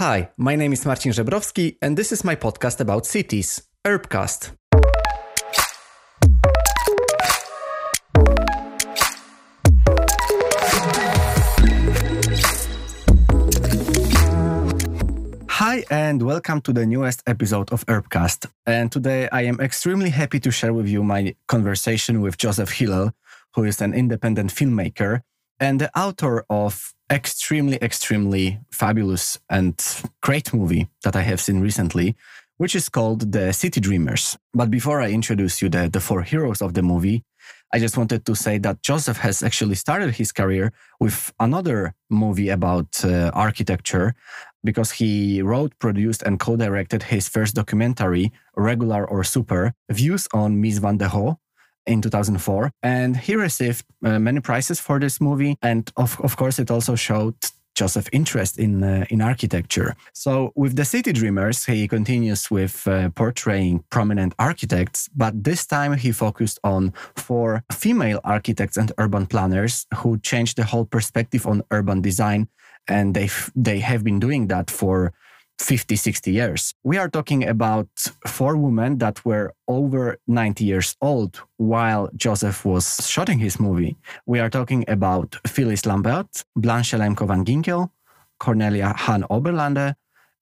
Hi, my name is Marcin Żebrowski, and this is my podcast about cities, Urbcast. Hi, and welcome to the newest episode of Urbcast. And today I am extremely happy to share with you my conversation with Joseph Hillel, who is an independent filmmaker and the author of extremely, extremely fabulous and great movie that I have seen recently, which is called The City Dreamers. But before I introduce you the, the four heroes of the movie, I just wanted to say that Joseph has actually started his career with another movie about uh, architecture because he wrote, produced, and co directed his first documentary, Regular or Super Views on Mies van der Rohe, in 2004. And he received uh, many prizes for this movie. And of, of course, it also showed Joseph's interest in uh, in architecture. So with the City Dreamers, he continues with uh, portraying prominent architects, but this time he focused on four female architects and urban planners who changed the whole perspective on urban design, and they they have been doing that for 50, 60 years. We are talking about four women that were over 90 years old while Joseph was shooting his movie. We are talking about Phyllis Lambert, Blanche Lemko van Ginkel, Cornelia Hahn Oberlander,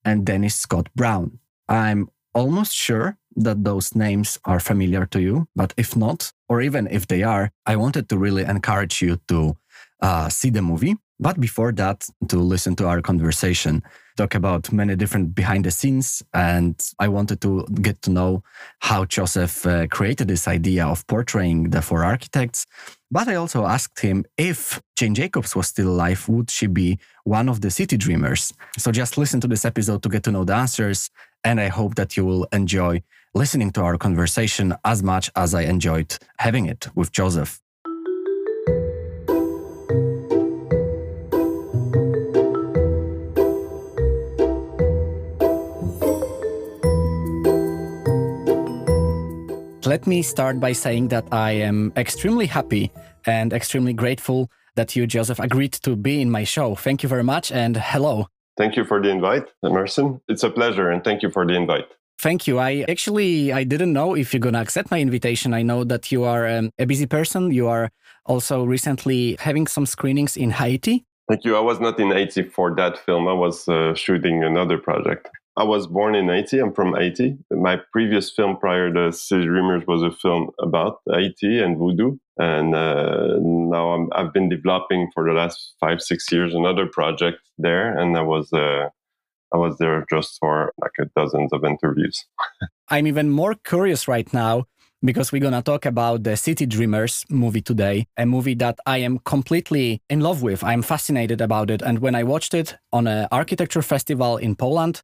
and Denise Scott Brown. I'm almost sure that those names are familiar to you, but if not, or even if they are, I wanted to really encourage you to uh, see the movie. But before that, to listen to our conversation talk about many different behind the scenes. And I wanted to get to know how Joseph uh, created this idea of portraying the four architects. But I also asked him if Jane Jacobs was still alive, would she be one of the city dreamers? So just listen to this episode to get to know the answers. And I hope that you will enjoy listening to our conversation as much as I enjoyed having it with Joseph. Let me start by saying that I am extremely happy and extremely grateful that you, Joseph, agreed to be in my show. Thank you very much and hello. Thank you for the invite, Emerson. It's a pleasure and thank you for the invite. Thank you. I actually I didn't know if you're gonna accept my invitation. I know that you are um, a busy person. You are also recently having some screenings in Haiti. Thank you. I was not in Haiti for that film. I was uh, shooting another project. I was born in Haiti. I'm from Haiti. My previous film prior to City Dreamers was a film about Haiti and voodoo. And uh, now i have been developing for the last five, six years another project there. And I was, uh, I was there just for like a dozens of interviews. I'm even more curious right now because we're going to talk about the City Dreamers movie today, a movie that I am completely in love with. I'm fascinated about it. And when I watched it on an architecture festival in Poland,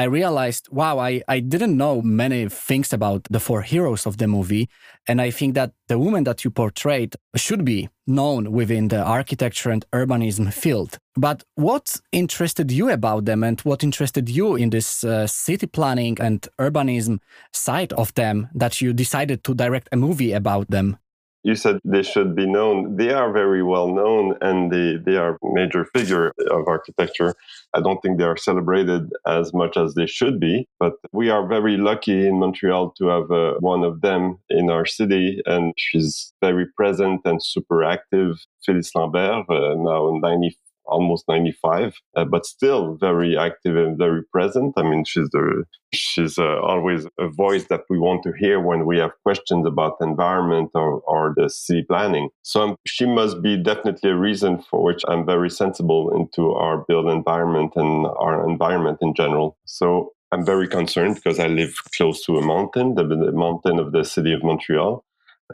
I realized, wow, I, I didn't know many things about the four heroes of the movie. And I think that the woman that you portrayed should be known within the architecture and urbanism field. But what interested you about them and what interested you in this uh, city planning and urbanism side of them that you decided to direct a movie about them? You said they should be known. They are very well known and they, they are major figure of architecture. I don't think they are celebrated as much as they should be, but we are very lucky in Montreal to have uh, one of them in our city and she's very present and super active. Phyllis Lambert, uh, now 90, almost 95, uh, but still very active and very present. I mean, she's the she's uh, always a voice that we want to hear when we have questions about environment or, or the city planning. So um, she must be definitely a reason for which I'm very sensible into our built environment and our environment in general. So I'm very concerned because I live close to a mountain, the, the mountain of the city of Montreal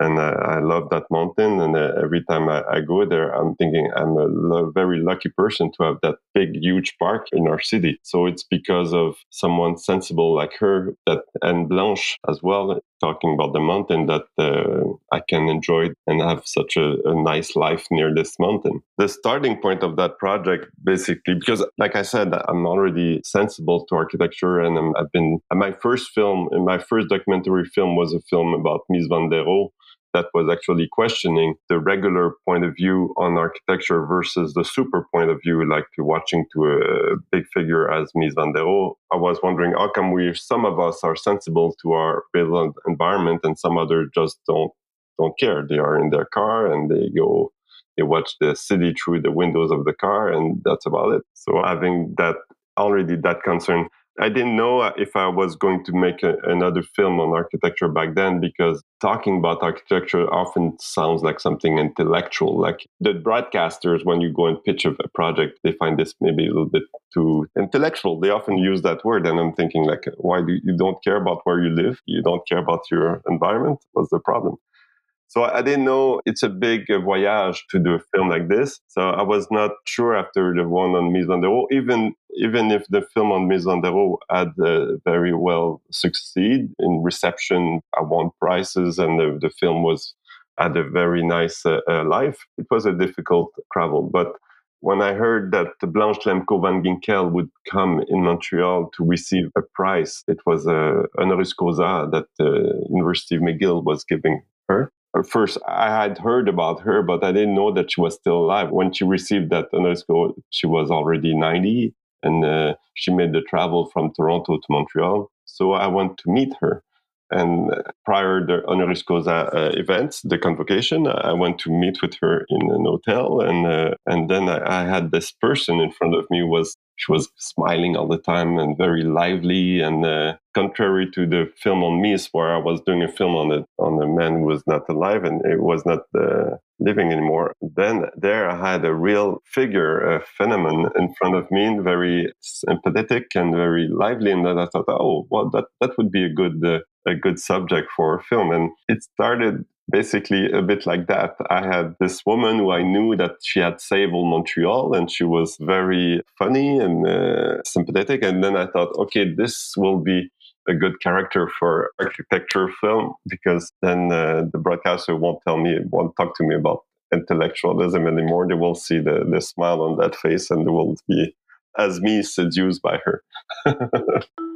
and uh, I love that mountain. And uh, every time I, I, go there, I'm thinking I'm a lo- very lucky person to have that big, huge park in our city. So it's because of someone sensible like her that and Blanche as well, talking about the mountain that uh, I can enjoy and have such a, a, nice life near this mountain. The starting point of that project, basically, because like I said, I'm already sensible to architecture, and i have been my first film, my first documentary film was a film about Mies van der Rohe that was actually questioning the regular point of view on architecture versus the super point of view, like to watching to a big figure as Mies van der Rohe. I was wondering how come we, some of us are sensible to our built environment and some other just don't don't care. They are in their car and they go they watch the city through the windows of the car and that's about it. So having that already that concern I didn't know if I was going to make a, another film on architecture back then because talking about architecture often sounds like something intellectual. Like the broadcasters, when you go and pitch a, a project, they find this maybe a little bit too intellectual. They often use that word, and I'm thinking like, why do you, you don't care about where you live? You don't care about your environment? What's the problem? So I didn't know it's a big uh, voyage to do a film like this. So I was not sure after the one on der even even if the film on der had uh, very well succeed in reception, I won prizes, and the, the film was had a very nice uh, uh, life. It was a difficult travel, but when I heard that Blanche Lemko van Ginkel would come in Montreal to receive a prize, it was a uh, honoris causa that the University of McGill was giving her first I had heard about her, but I didn't know that she was still alive. When she received that UNESCO, she was already 90 and uh, she made the travel from Toronto to Montreal. So I went to meet her. And prior the honoris causa uh, events, the convocation, I went to meet with her in an hotel, and uh, and then I, I, had this person in front of me was she was smiling all the time and very lively. And uh, contrary to the film on Mies, where I was doing a film on a on a man who was not alive and it was not uh, living anymore. Then there I had a real figure, a phenomenon in front of me, and very sympathetic and very lively. And then I thought, oh, well, that that would be a good uh, a good subject for a film. And it started basically a bit like that. I had this woman who I knew that she had saved Montreal and she was very funny and uh, sympathetic. And then I thought, okay, this will be a good character for architecture film because then uh, the broadcaster won't tell me, won't talk to me about intellectualism anymore. They will see the, the smile on that face and they will be as me seduced by her.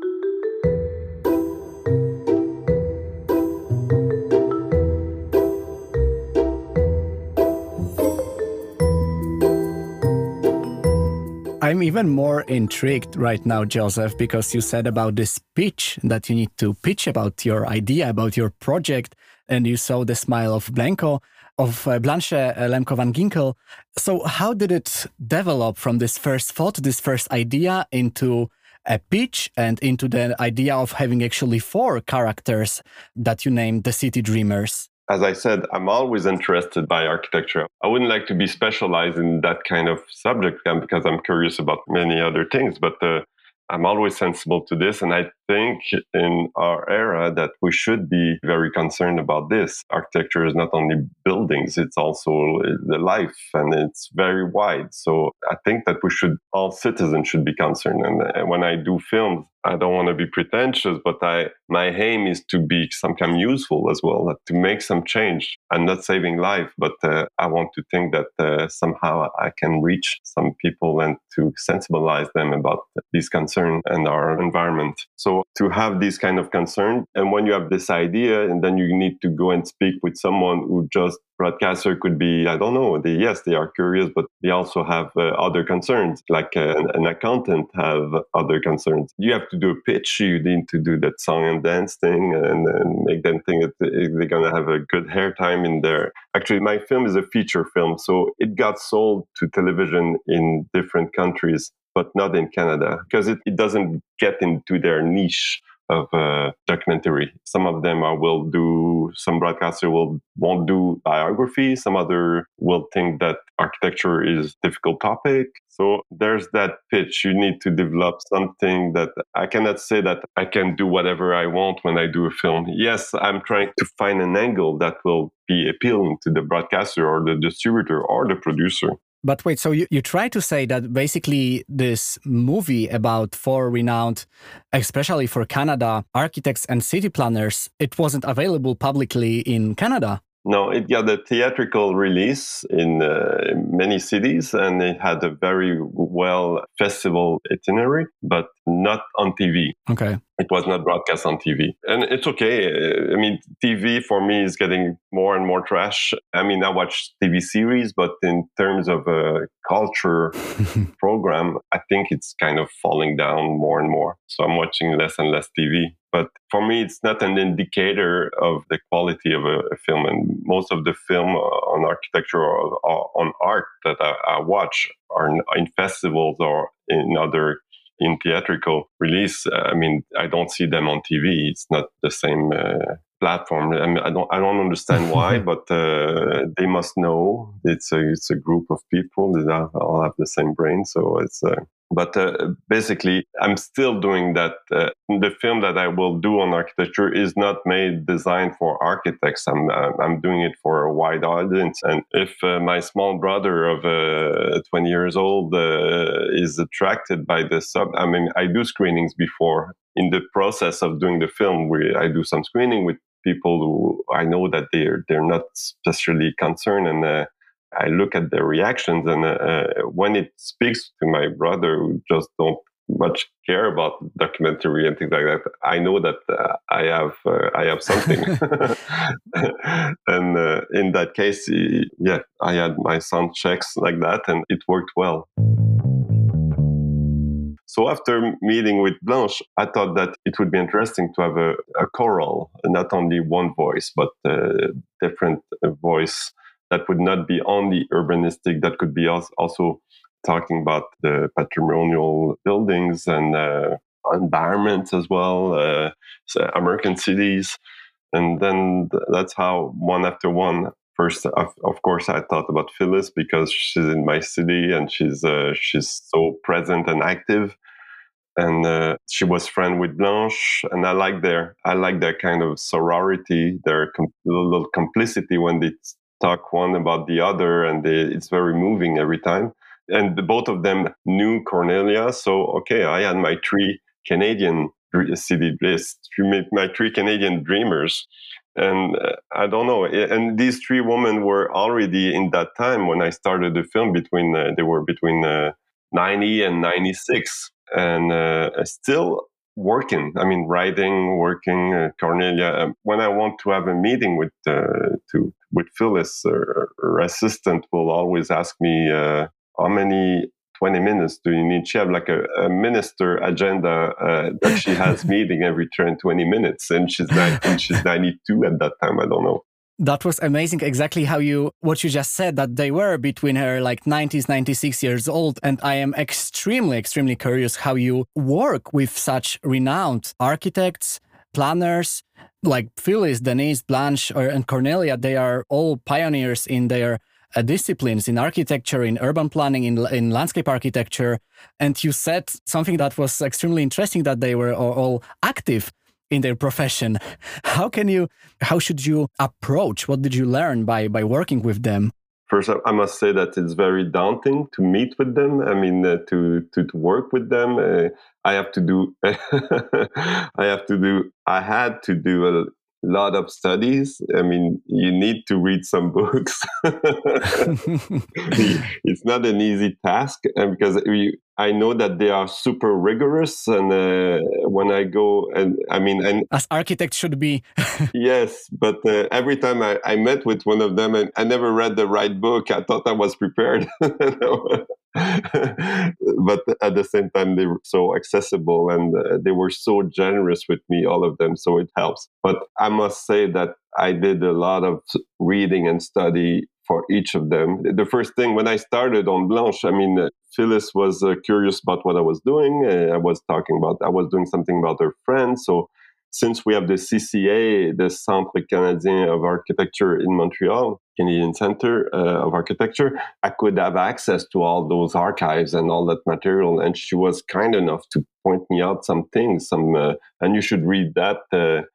I'm even more intrigued right now, Joseph, because you said about this pitch that you need to pitch about your idea, about your project, and you saw the smile of Blanco, of uh, Blanche uh, Lemko van Ginkel. So, how did it develop from this first thought, this first idea, into a pitch and into the idea of having actually four characters that you named the City Dreamers? As I said, I'm always interested by architecture. I wouldn't like to be specialized in that kind of subject because I'm curious about many other things, but uh, I'm always sensible to this. And I think in our era that we should be very concerned about this. Architecture is not only buildings, it's also the life and it's very wide. So I think that we should, all citizens should be concerned. And, and when I do films, I don't want to be pretentious, but I my aim is to be some kind of useful as well, to make some change. I'm not saving life, but uh, I want to think that uh, somehow I can reach some people and to sensibilize them about this concern and our environment. So to have this kind of concern, and when you have this idea, and then you need to go and speak with someone who just broadcaster could be i don't know they yes they are curious but they also have uh, other concerns like uh, an, accountant have other concerns. You have to do a pitch you need to do that song and dance thing and, and make them think that they're going to have a good hair time in there actually my film is a feature film so it got sold to television in different countries but not in canada because it, it doesn't get into their niche of a documentary. Some of them are, will do, some broadcaster will won't do biography. Some other will think that architecture is difficult topic. So there's that pitch. You need to develop something that I cannot say that I can do whatever I want when I do a film. Yes, I'm trying to find an angle that will be appealing to the broadcaster or the distributor or the producer. But wait, so you, you try to say that basically this movie about four renowned, especially for Canada, architects and city planners, it wasn't available publicly in Canada. No, it got a theatrical release in uh, many cities and it had a very well festival itinerary, but not on TV. Okay. It was not broadcast on TV. And it's okay. I mean, TV for me is getting more and more trash. I mean, I watch TV series, but in terms of a culture program, I think it's kind of falling down more and more. So I'm watching less and less TV. But for me, it's not an indicator of the quality of a, a film. And most of the film uh, on architecture or, or on art that I, I watch are in festivals or in other in theatrical release. I mean, I don't see them on TV. It's not the same uh, platform. I, mean, I don't I don't understand why, but uh, they must know it's a it's a group of people that all have the same brain, so it's. Uh, but uh, basically, I'm still doing that. Uh, the film that I will do on architecture is not made designed for architects. I'm I'm doing it for a wide audience. And if uh, my small brother of uh, 20 years old is attracted by the sub, I mean, I do screenings before in the process of doing the film, we, I do some screening with people who I know that they're they're not especially concerned, and uh, I look at their reactions, and uh, uh, when it speaks to my brother who just don't much care about documentary and things like that, I know that uh, I have uh, I have something. and uh, in that case, yeah, I had my sound checks like that, and it worked well. So after meeting with Blanche, I thought that it would be interesting to have a, a choral, not only one voice, but a different voice that would not be only urbanistic, that could be also talking about the patrimonial buildings and uh, environments as well, uh, American cities. And then that's how one after one first of, of, course i thought about phyllis because she's in my city and she's uh, she's so present and active and uh, she was friend with blanche and i like their i like their kind of sorority their com- little complicity when they talk one about the other and they, it's very moving every time and the, both of them knew cornelia so okay i had my three canadian city list my three canadian dreamers and uh, I don't know. And these three women were already in that time when I started the film. Between uh, they were between uh, ninety and ninety six, and uh, still working. I mean, writing, working. Uh, Cornelia. Um, when I want to have a meeting with uh, to with Phyllis, her, her, assistant will always ask me how many 20 minutes do you need? She have like a, a minister agenda uh, that she has meeting every turn 20 minutes. And she's, and she's 92 at that time. I don't know. That was amazing. Exactly how you, what you just said, that they were between her like 90s, 96 years old. And I am extremely, extremely curious how you work with such renowned architects, planners, like Phyllis, Denise, Blanche, or, and Cornelia. They are all pioneers in their uh, disciplines in architecture, in urban planning, in, in landscape architecture. And you said something that was extremely interesting that they were all, all active in their profession. How can you, how should you approach? What did you learn by, by working with them? First, I must say that it's very daunting to meet with them. I mean, uh, to, to, to work with them. Uh, I have to do, I have to do, I had to do a, lot of studies. I mean, you need to read some books. it's not an easy task because we, I know that they are super rigorous, and uh, when I go and I mean, and as architects should be. yes, but uh, every time I, I met with one of them, and I never read the right book. I thought I was prepared. but at the same time they were so accessible and uh, they were so generous with me all of them so it helps. But i must say that i did a lot of reading and study for each of them. The first thing when i started on blanche i mean uh, phyllis was uh, curious about what i was doing uh, i was talking about i was doing something about her friends so since we have the CCA, the Centre Canadien of Architecture in Montreal, Canadian Center uh, of Architecture, I could have access to all those archives and all that material. And she was kind enough to point me out some things, some, uh, and you should read that. Uh,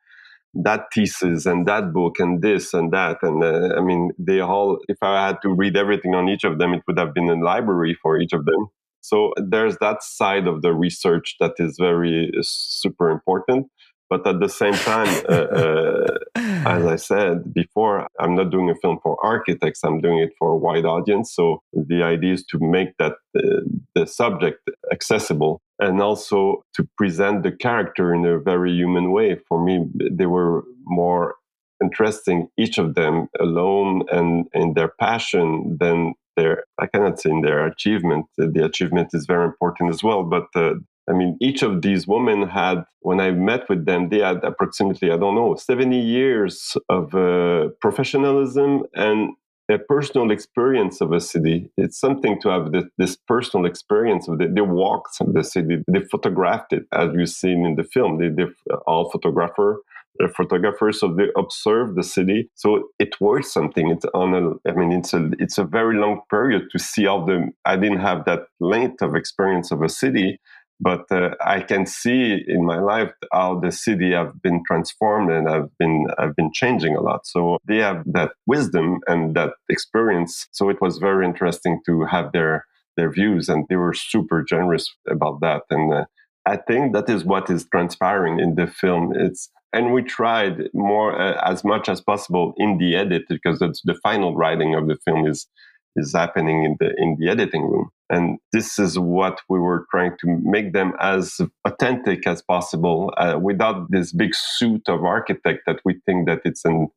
that thesis and that book and this and that and uh, i mean they all if i had to read everything on each of them it would have been a library for each of them so there's that side of the research that is very uh, super important but at the same time, uh, uh, as I said before, I'm not doing a film for architects. I'm doing it for a wide audience. So the idea is to make that uh, the subject accessible and also to present the character in a very human way. For me, they were more interesting each of them alone and in their passion than their i cannot say in their achievement the achievement is very important as well but uh, I mean, each of these women had, when I met with them, they had approximately, I don't know, 70 years of uh, professionalism and a personal experience of a city. It's something to have this, this personal experience of the, the walks of the city. They photographed it, as you've seen in the film. They, they're all photographer, they're photographers, so they observe the city. So it worth something. It's on a, I mean, it's a, it's a very long period to see all the. I didn't have that length of experience of a city, but uh, I can see in my life how the city have been transformed and I've been I've been changing a lot. So they have that wisdom and that experience. So it was very interesting to have their their views, and they were super generous about that. And uh, I think that is what is transpiring in the film. It's and we tried more uh, as much as possible in the edit because the final writing of the film is is happening in the in the editing room. And this is what we were trying to make them as authentic as possible uh, without this big suit of architect that we think that it's an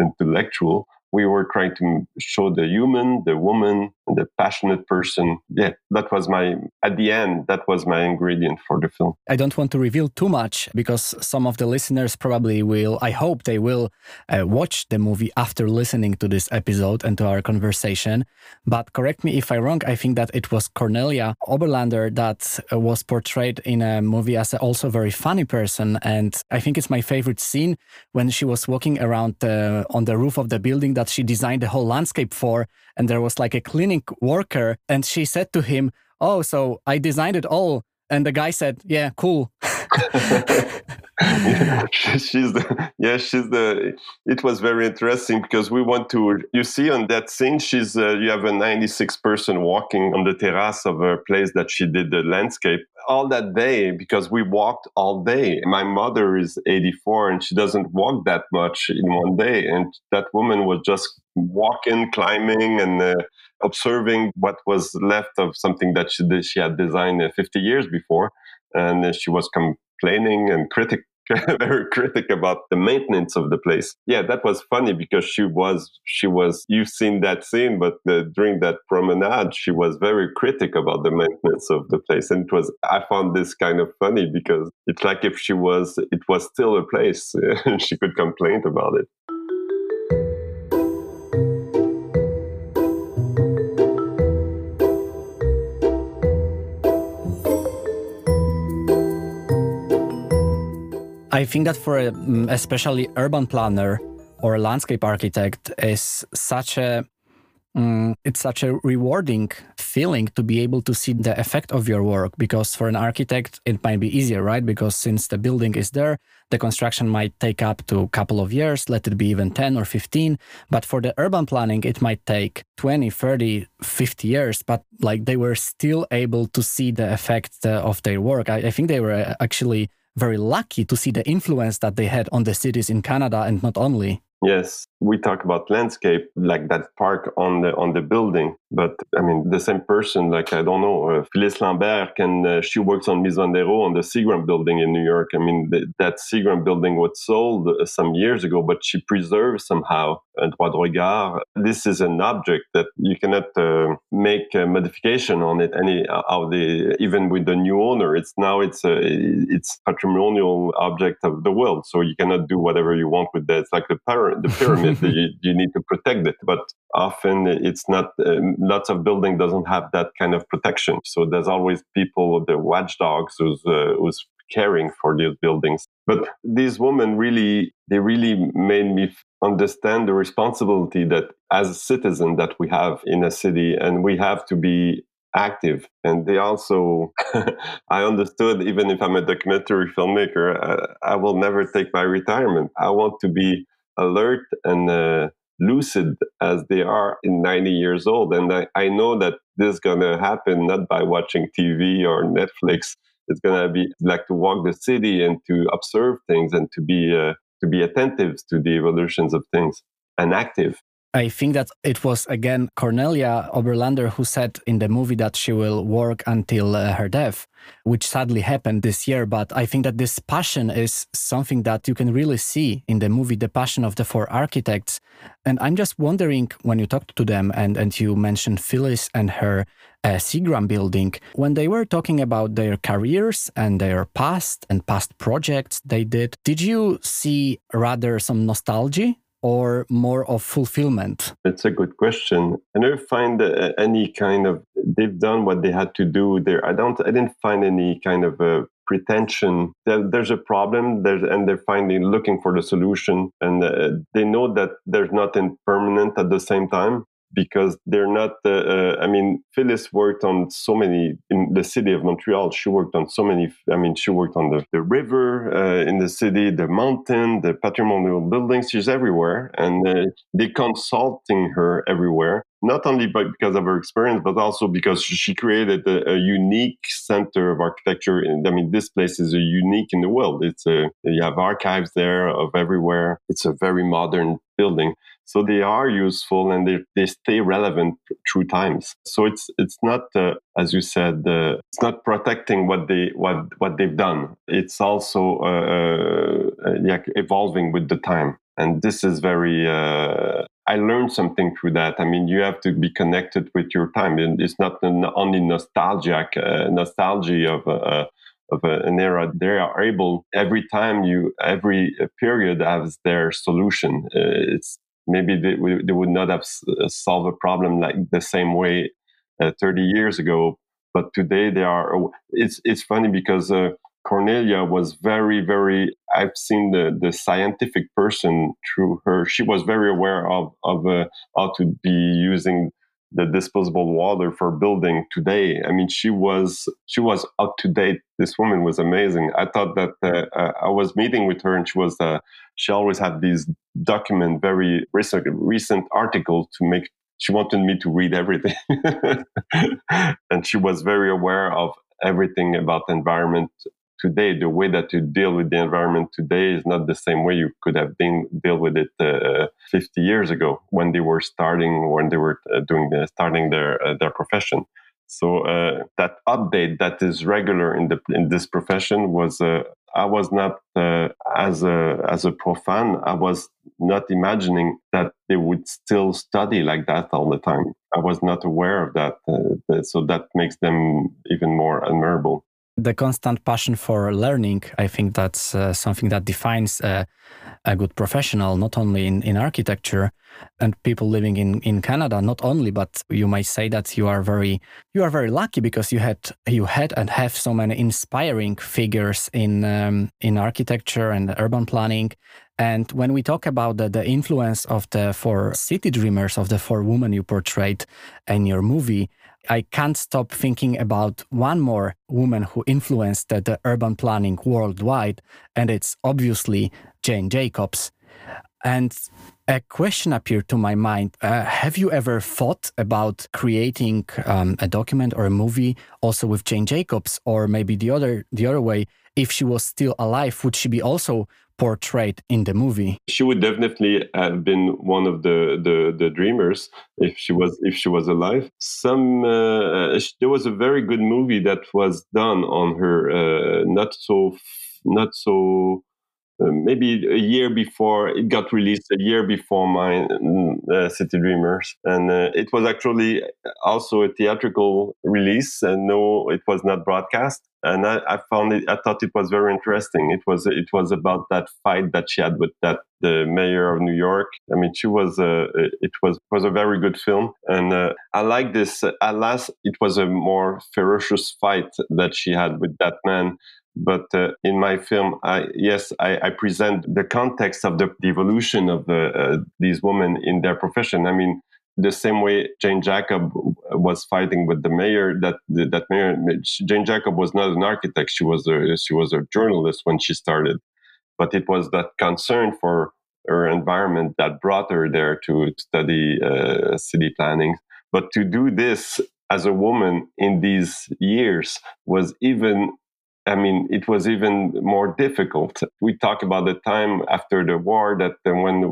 intellectual we were trying to show the human, the woman, the passionate person. Yeah, that was my, at the end, that was my ingredient for the film. I don't want to reveal too much because some of the listeners probably will, I hope they will uh, watch the movie after listening to this episode and to our conversation. But correct me if I'm wrong, I think that it was Cornelia Oberlander that uh, was portrayed in a movie as a also very funny person. And I think it's my favorite scene when she was walking around uh, on the roof of the building that that she designed the whole landscape for. And there was like a clinic worker, and she said to him, Oh, so I designed it all. And the guy said, Yeah, cool. she's the yeah she's the it was very interesting because we want to you see on that scene she's uh, you have a 96 person walking on the terrace of a place that she did the landscape all that day because we walked all day. My mother is 84 and she doesn't walk that much in one day. And that woman was just walking climbing and uh, observing what was left of something that she she had designed uh, 50 years before and uh, she was complaining and critic very critic about the maintenance of the place. Yeah, that was funny because she was she was you've seen that scene, but the, during that promenade, she was very critic about the maintenance of the place, and it was I found this kind of funny because it's like if she was it was still a place she could complain about it. I think that for a, mm, especially urban planner or a landscape architect is such a mm, it's such a rewarding feeling to be able to see the effect of your work. Because for an architect it might be easier right? Because since the building is there the construction might take up to a couple of years let it be even 10 or 15 but for the urban planning it might take 20 30 50 years. But like they were still able to see the effect uh, of their work. I, I think they were uh, actually very lucky to see the influence that they had on the cities in Canada and not only. Yes, we talk about landscape like that park on the on the building but i mean the same person like i don't know uh, phyllis lambert can uh, she works on en on the seagram building in new york. I mean th- that seagram building was sold uh, some years ago but she preserved somehow a droit de regard. This is an object that you cannot uh, make a modification on it any uh, how the even with the new owner. It's now it's a it's patrimonial object of the world so you cannot do whatever you want with that. It's like the, pyramid the pyramid you, you, need to protect it. But often it's not, uh, lots of building doesn't have that kind of protection. So there's always people, the watchdogs who's, uh, who's caring for these buildings. But these women really, they really made me understand the responsibility that as a citizen that we have in a city and we have to be active and they also i understood even if i'm a documentary filmmaker uh, i will never take my retirement i want to be alert and uh, lucid as they are in 90 years old. And I, I know that this is going to happen not by watching TV or Netflix. It's going to be like to walk the city and to observe things and to be uh, to be attentive to the evolutions of things and active. I think that it was again Cornelia Oberlander who said in the movie that she will work until uh, her death, which sadly happened this year. But I think that this passion is something that you can really see in the movie, the passion of the four architects. And I'm just wondering when you talked to them and, and you mentioned Phyllis and her uh, Seagram building, when they were talking about their careers and their past and past projects they did, did you see rather some nostalgia or more of fulfillment? That's a good question. I never find uh, any kind of they've done what they had to do there. I don't. I didn't find any kind of a pretension. there's a problem, there's, and they're finding looking for the solution, and uh, they know that there's nothing permanent at the same time because they're not. Uh, uh, I mean, Phyllis worked on so many in the city of Montreal. She worked on so many. I mean, she worked on the, the river uh, in the city, the mountain, the patrimonial buildings. She's everywhere, and uh, they consulting her everywhere. Not only because of her experience, but also because she created a, a unique center of architecture. I mean, this place is unique in the world. It's a you have archives there of everywhere. It's a very modern building so they are useful and they, they stay relevant through times. So it's it's not uh, as you said uh, it's not protecting what they what what they've done. It's also uh, uh yeah, evolving with the time. And this is very uh, i learned something through that. I mean you have to be connected with your time. It's not only nostalgic uh, nostalgia of of an era. They are able every time you every period has their solution. It's maybe they, they would not have uh, solved a problem like the same way uh, 30 years ago. But today they are. It's it's funny because uh, Cornelia was very very. I've seen the the scientific person through her. She was very aware of of uh, how to be using the disposable water for building today. I mean, she was she was up to date. This woman was amazing. I thought that uh, uh, I was meeting with her, and she was uh, she always had these document very recent recent articles to make. She wanted me to read everything, and she was very aware of everything about the environment today, the way that you deal with the environment today is not the same way you could have been deal with it uh, 50 years ago when they were starting, when they were uh, doing the, starting their uh, their profession. So uh, that update that is regular in the in this profession was uh, I was not uh, as a as a profan. I was not imagining that they would still study like that all the time. I was not aware of that, so that makes them even more admirable the constant passion for learning i think that's uh, something that defines a good professional not only in, in architecture and people living in, in canada not only but you might say that you are very you are very lucky because you had you had and have so many inspiring figures in um, in architecture and urban planning. And when we talk about the, the influence of the four city dreamers of the four women you portrayed in your movie I can't stop thinking about one more woman who influenced the, urban planning worldwide, and it's obviously Jane Jacobs. And a question appeared to my mind. Uh, have you ever thought about creating um, a document or a movie also with Jane Jacobs, or maybe the other the other way? If she was still alive, would she be also portrayed in the movie? She would definitely have been one of the the, the dreamers if she was if she was alive. Some uh, there was a very good movie that was done on her, uh, not so not so. Uh, maybe a year before it got released, a year before my uh, City Dreamers, and uh, it was actually also a theatrical release, and no, it was not broadcast and I, I, found it. I thought it was very interesting. It was it was about that fight that she had with that the mayor of New York. I mean, she was a it was was a very good film, and uh, I like this. Alas, it was a more ferocious fight that she had with that man. But uh, in my film, I, yes, I, I, present the context of the, evolution of the, uh, these women in their profession. I mean, the same way Jane Jacob was fighting with the mayor. That that mayor Jane Jacob was not an architect; she was a she was a journalist when she started. But it was that concern for her environment that brought her there to study uh, city planning. But to do this as a woman in these years was even I mean, it was even more difficult. We talk about the time after the war that when,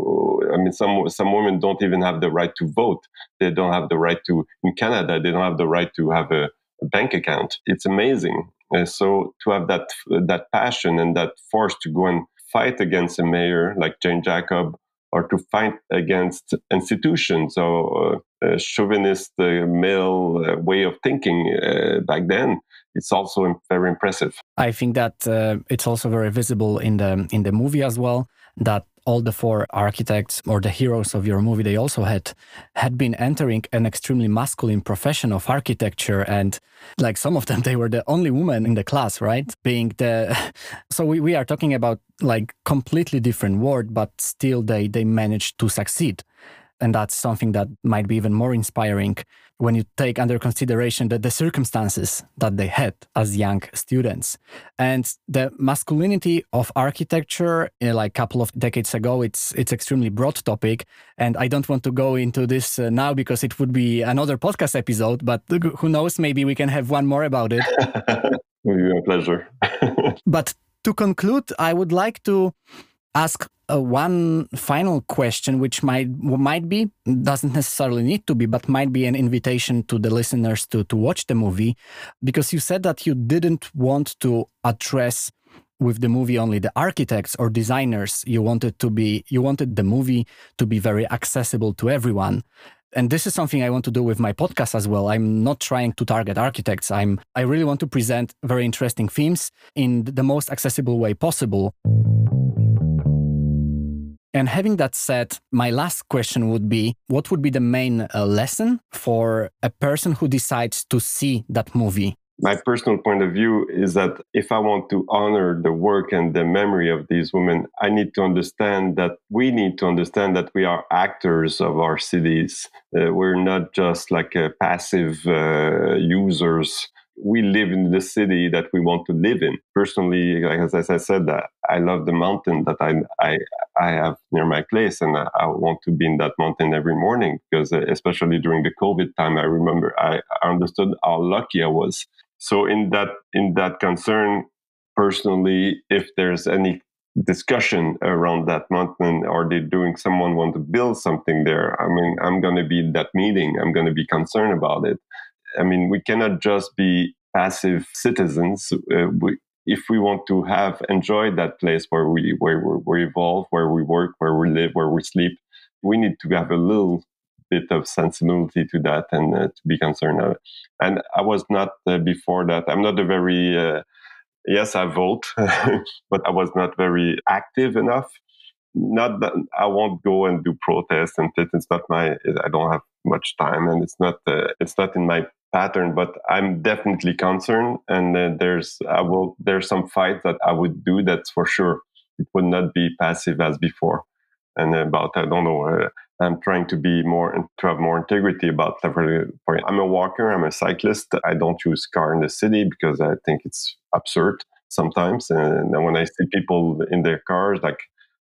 I mean, some, some women don't even have the right to vote. They don't have the right to, in Canada, they don't have the right to have a, a bank account. It's amazing. And so to have that, that passion and that force to go and fight against a mayor like Jane Jacob or to fight against institutions or uh, chauvinist uh, male uh, way of thinking uh, back then it's also very impressive. I think that uh, it's also very visible in the in the movie as well that all the four architects or the heroes of your movie they also had had been entering an extremely masculine profession of architecture. And like some of them they were the only woman in the class right? Being the so we, we are talking about like completely different world but still they they managed to succeed and that's something that might be even more inspiring when you take under consideration the, the circumstances that they had as young students. And the masculinity of architecture uh, like a couple of decades ago it's it's extremely broad topic. And i don't want to go into this uh, now because it would be another podcast episode but who knows? Maybe we can have one more about it. With your pleasure. But to conclude i would like to ask uh, one final question, which might might be doesn't necessarily need to be, but might be an invitation to the listeners to to watch the movie, because you said that you didn't want to address with the movie only the architects or designers. You wanted to be you wanted the movie to be very accessible to everyone and this is something I want to do with my podcast as well. I'm not trying to target architects. I'm I really want to present very interesting themes in the most accessible way possible. And having that said, my last question would be what would be the main uh, lesson for a person who decides to see that movie? My personal point of view is that if I want to honor the work and the memory of these women, I need to understand that we need to understand that we are actors of our cities. Uh, we're not just like uh, passive uh, users we live in the city that we want to live in. Personally, like as, I said, that I love the mountain that I, I I have near my place, and I, I want to be in that mountain every morning because, uh, especially during the COVID time, I remember I, I understood how lucky I was. So in that in that concern, personally, if there's any discussion around that mountain or they doing someone want to build something there i mean i'm going to be in that meeting i'm going to be concerned about it I mean, we cannot just be passive citizens. Uh, we, if we want to have enjoyed that place where we where we evolve, where we work, where we live, where we sleep, we need to have a little bit of sensibility to that and uh, to be concerned of it. And I was not uh, before that. I'm not a very uh, yes, I vote, but I was not very active enough. Not that I won't go and do protests and it's not my. I don't have much time, and it's not. Uh, it's not in my pattern, but I'm definitely concerned. And uh, there's, I will, there's some fight that I would do. That's for sure. It would not be passive as before. And about, I don't know, uh, I'm trying to be more, to have more integrity about, I'm a walker, I'm a cyclist. I don't use car in the city because I think it's absurd sometimes. And when I see people in their cars, like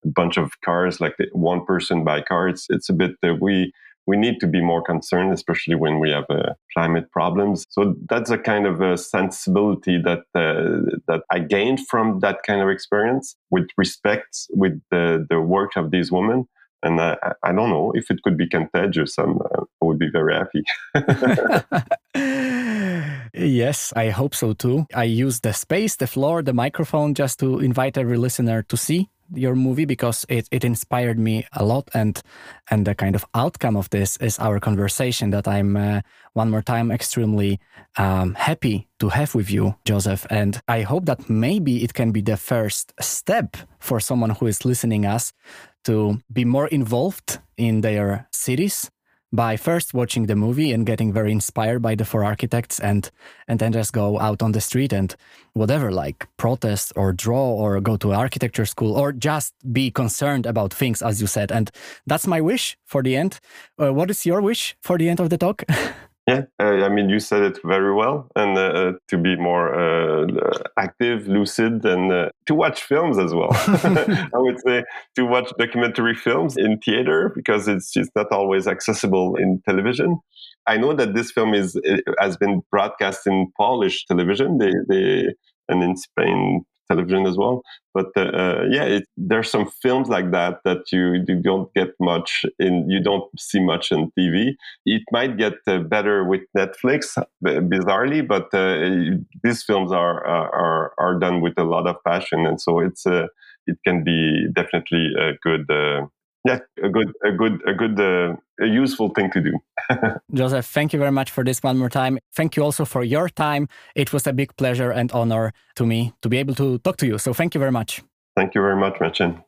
a bunch of cars, like one person by car, it's, it's a bit, uh, we, we need to be more concerned, especially when we have uh, climate problems. So that's a kind of a sensibility that uh, that I gained from that kind of experience with respect with the, the work of these women. And I, I don't know if it could be contagious. I'm, uh, I would be very happy. yes, I hope so too. I use the space, the floor, the microphone just to invite every listener to see your movie because it, it inspired me a lot. And and the kind of outcome of this is our conversation that i'm uh, one more time extremely um, happy to have with you joseph. And i hope that maybe it can be the first step for someone who is listening us to be more involved in their cities by first watching the movie and getting very inspired by the four architects and and then just go out on the street and whatever like protest or draw or go to architecture school or just be concerned about things as you said. And that's my wish for the end. Uh, what is your wish for the end of the talk Yeah, uh, I mean, you said it very well, and uh, uh to be more uh, active, lucid, and uh, to watch films as well. I would say to watch documentary films in theater because it's just not always accessible in television. I know that this film is has been broadcast in Polish television. They, they and in Spain television as well. But uh, uh, yeah, it, there's some films like that that you, you don't get much in, you don't see much in TV. It might get uh, better with Netflix, bizarrely, but uh, these films are, are are done with a lot of passion, and so it's uh, it can be definitely a good uh, yeah, a good, a good, a good, uh, a useful thing to do. Joseph, thank you very much for this one more time. Thank you also for your time. It was a big pleasure and honor to me to be able to talk to you. So thank you very much. Thank you very much, Marcin.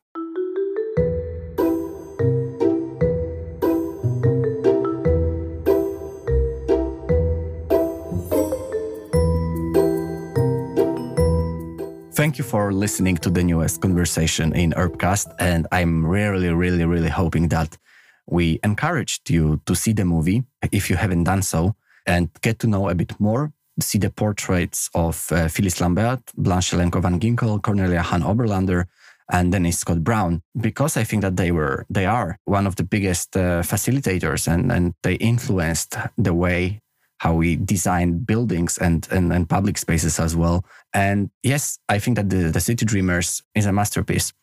Thank you for listening to the newest conversation in Urbcast. And I'm really, really, really hoping that we encouraged you to see the movie if you haven't done so and get to know a bit more. See the portraits of uh, Phyllis Lambert, Blanche Lemco van Ginkel, Cornelia Hahn Oberlander, and Denise Scott Brown, because I think that they were, they are one of the biggest uh, facilitators and, and they influenced the way how we design buildings and, and, and public spaces as well. And yes, I think that the, the City Dreamers is a masterpiece.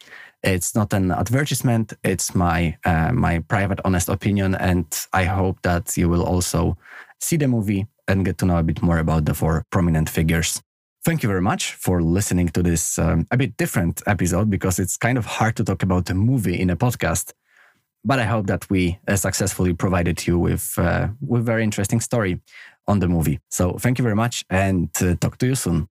It's not an advertisement. It's my uh, my private, honest opinion, and I hope that you will also see the movie and get to know a bit more about the four prominent figures. Thank you very much for listening to this um, a bit different episode because it's kind of hard to talk about a movie in a podcast. But I hope that we uh, successfully provided you with uh, with very interesting story on the movie. So thank you very much and uh, talk to you soon.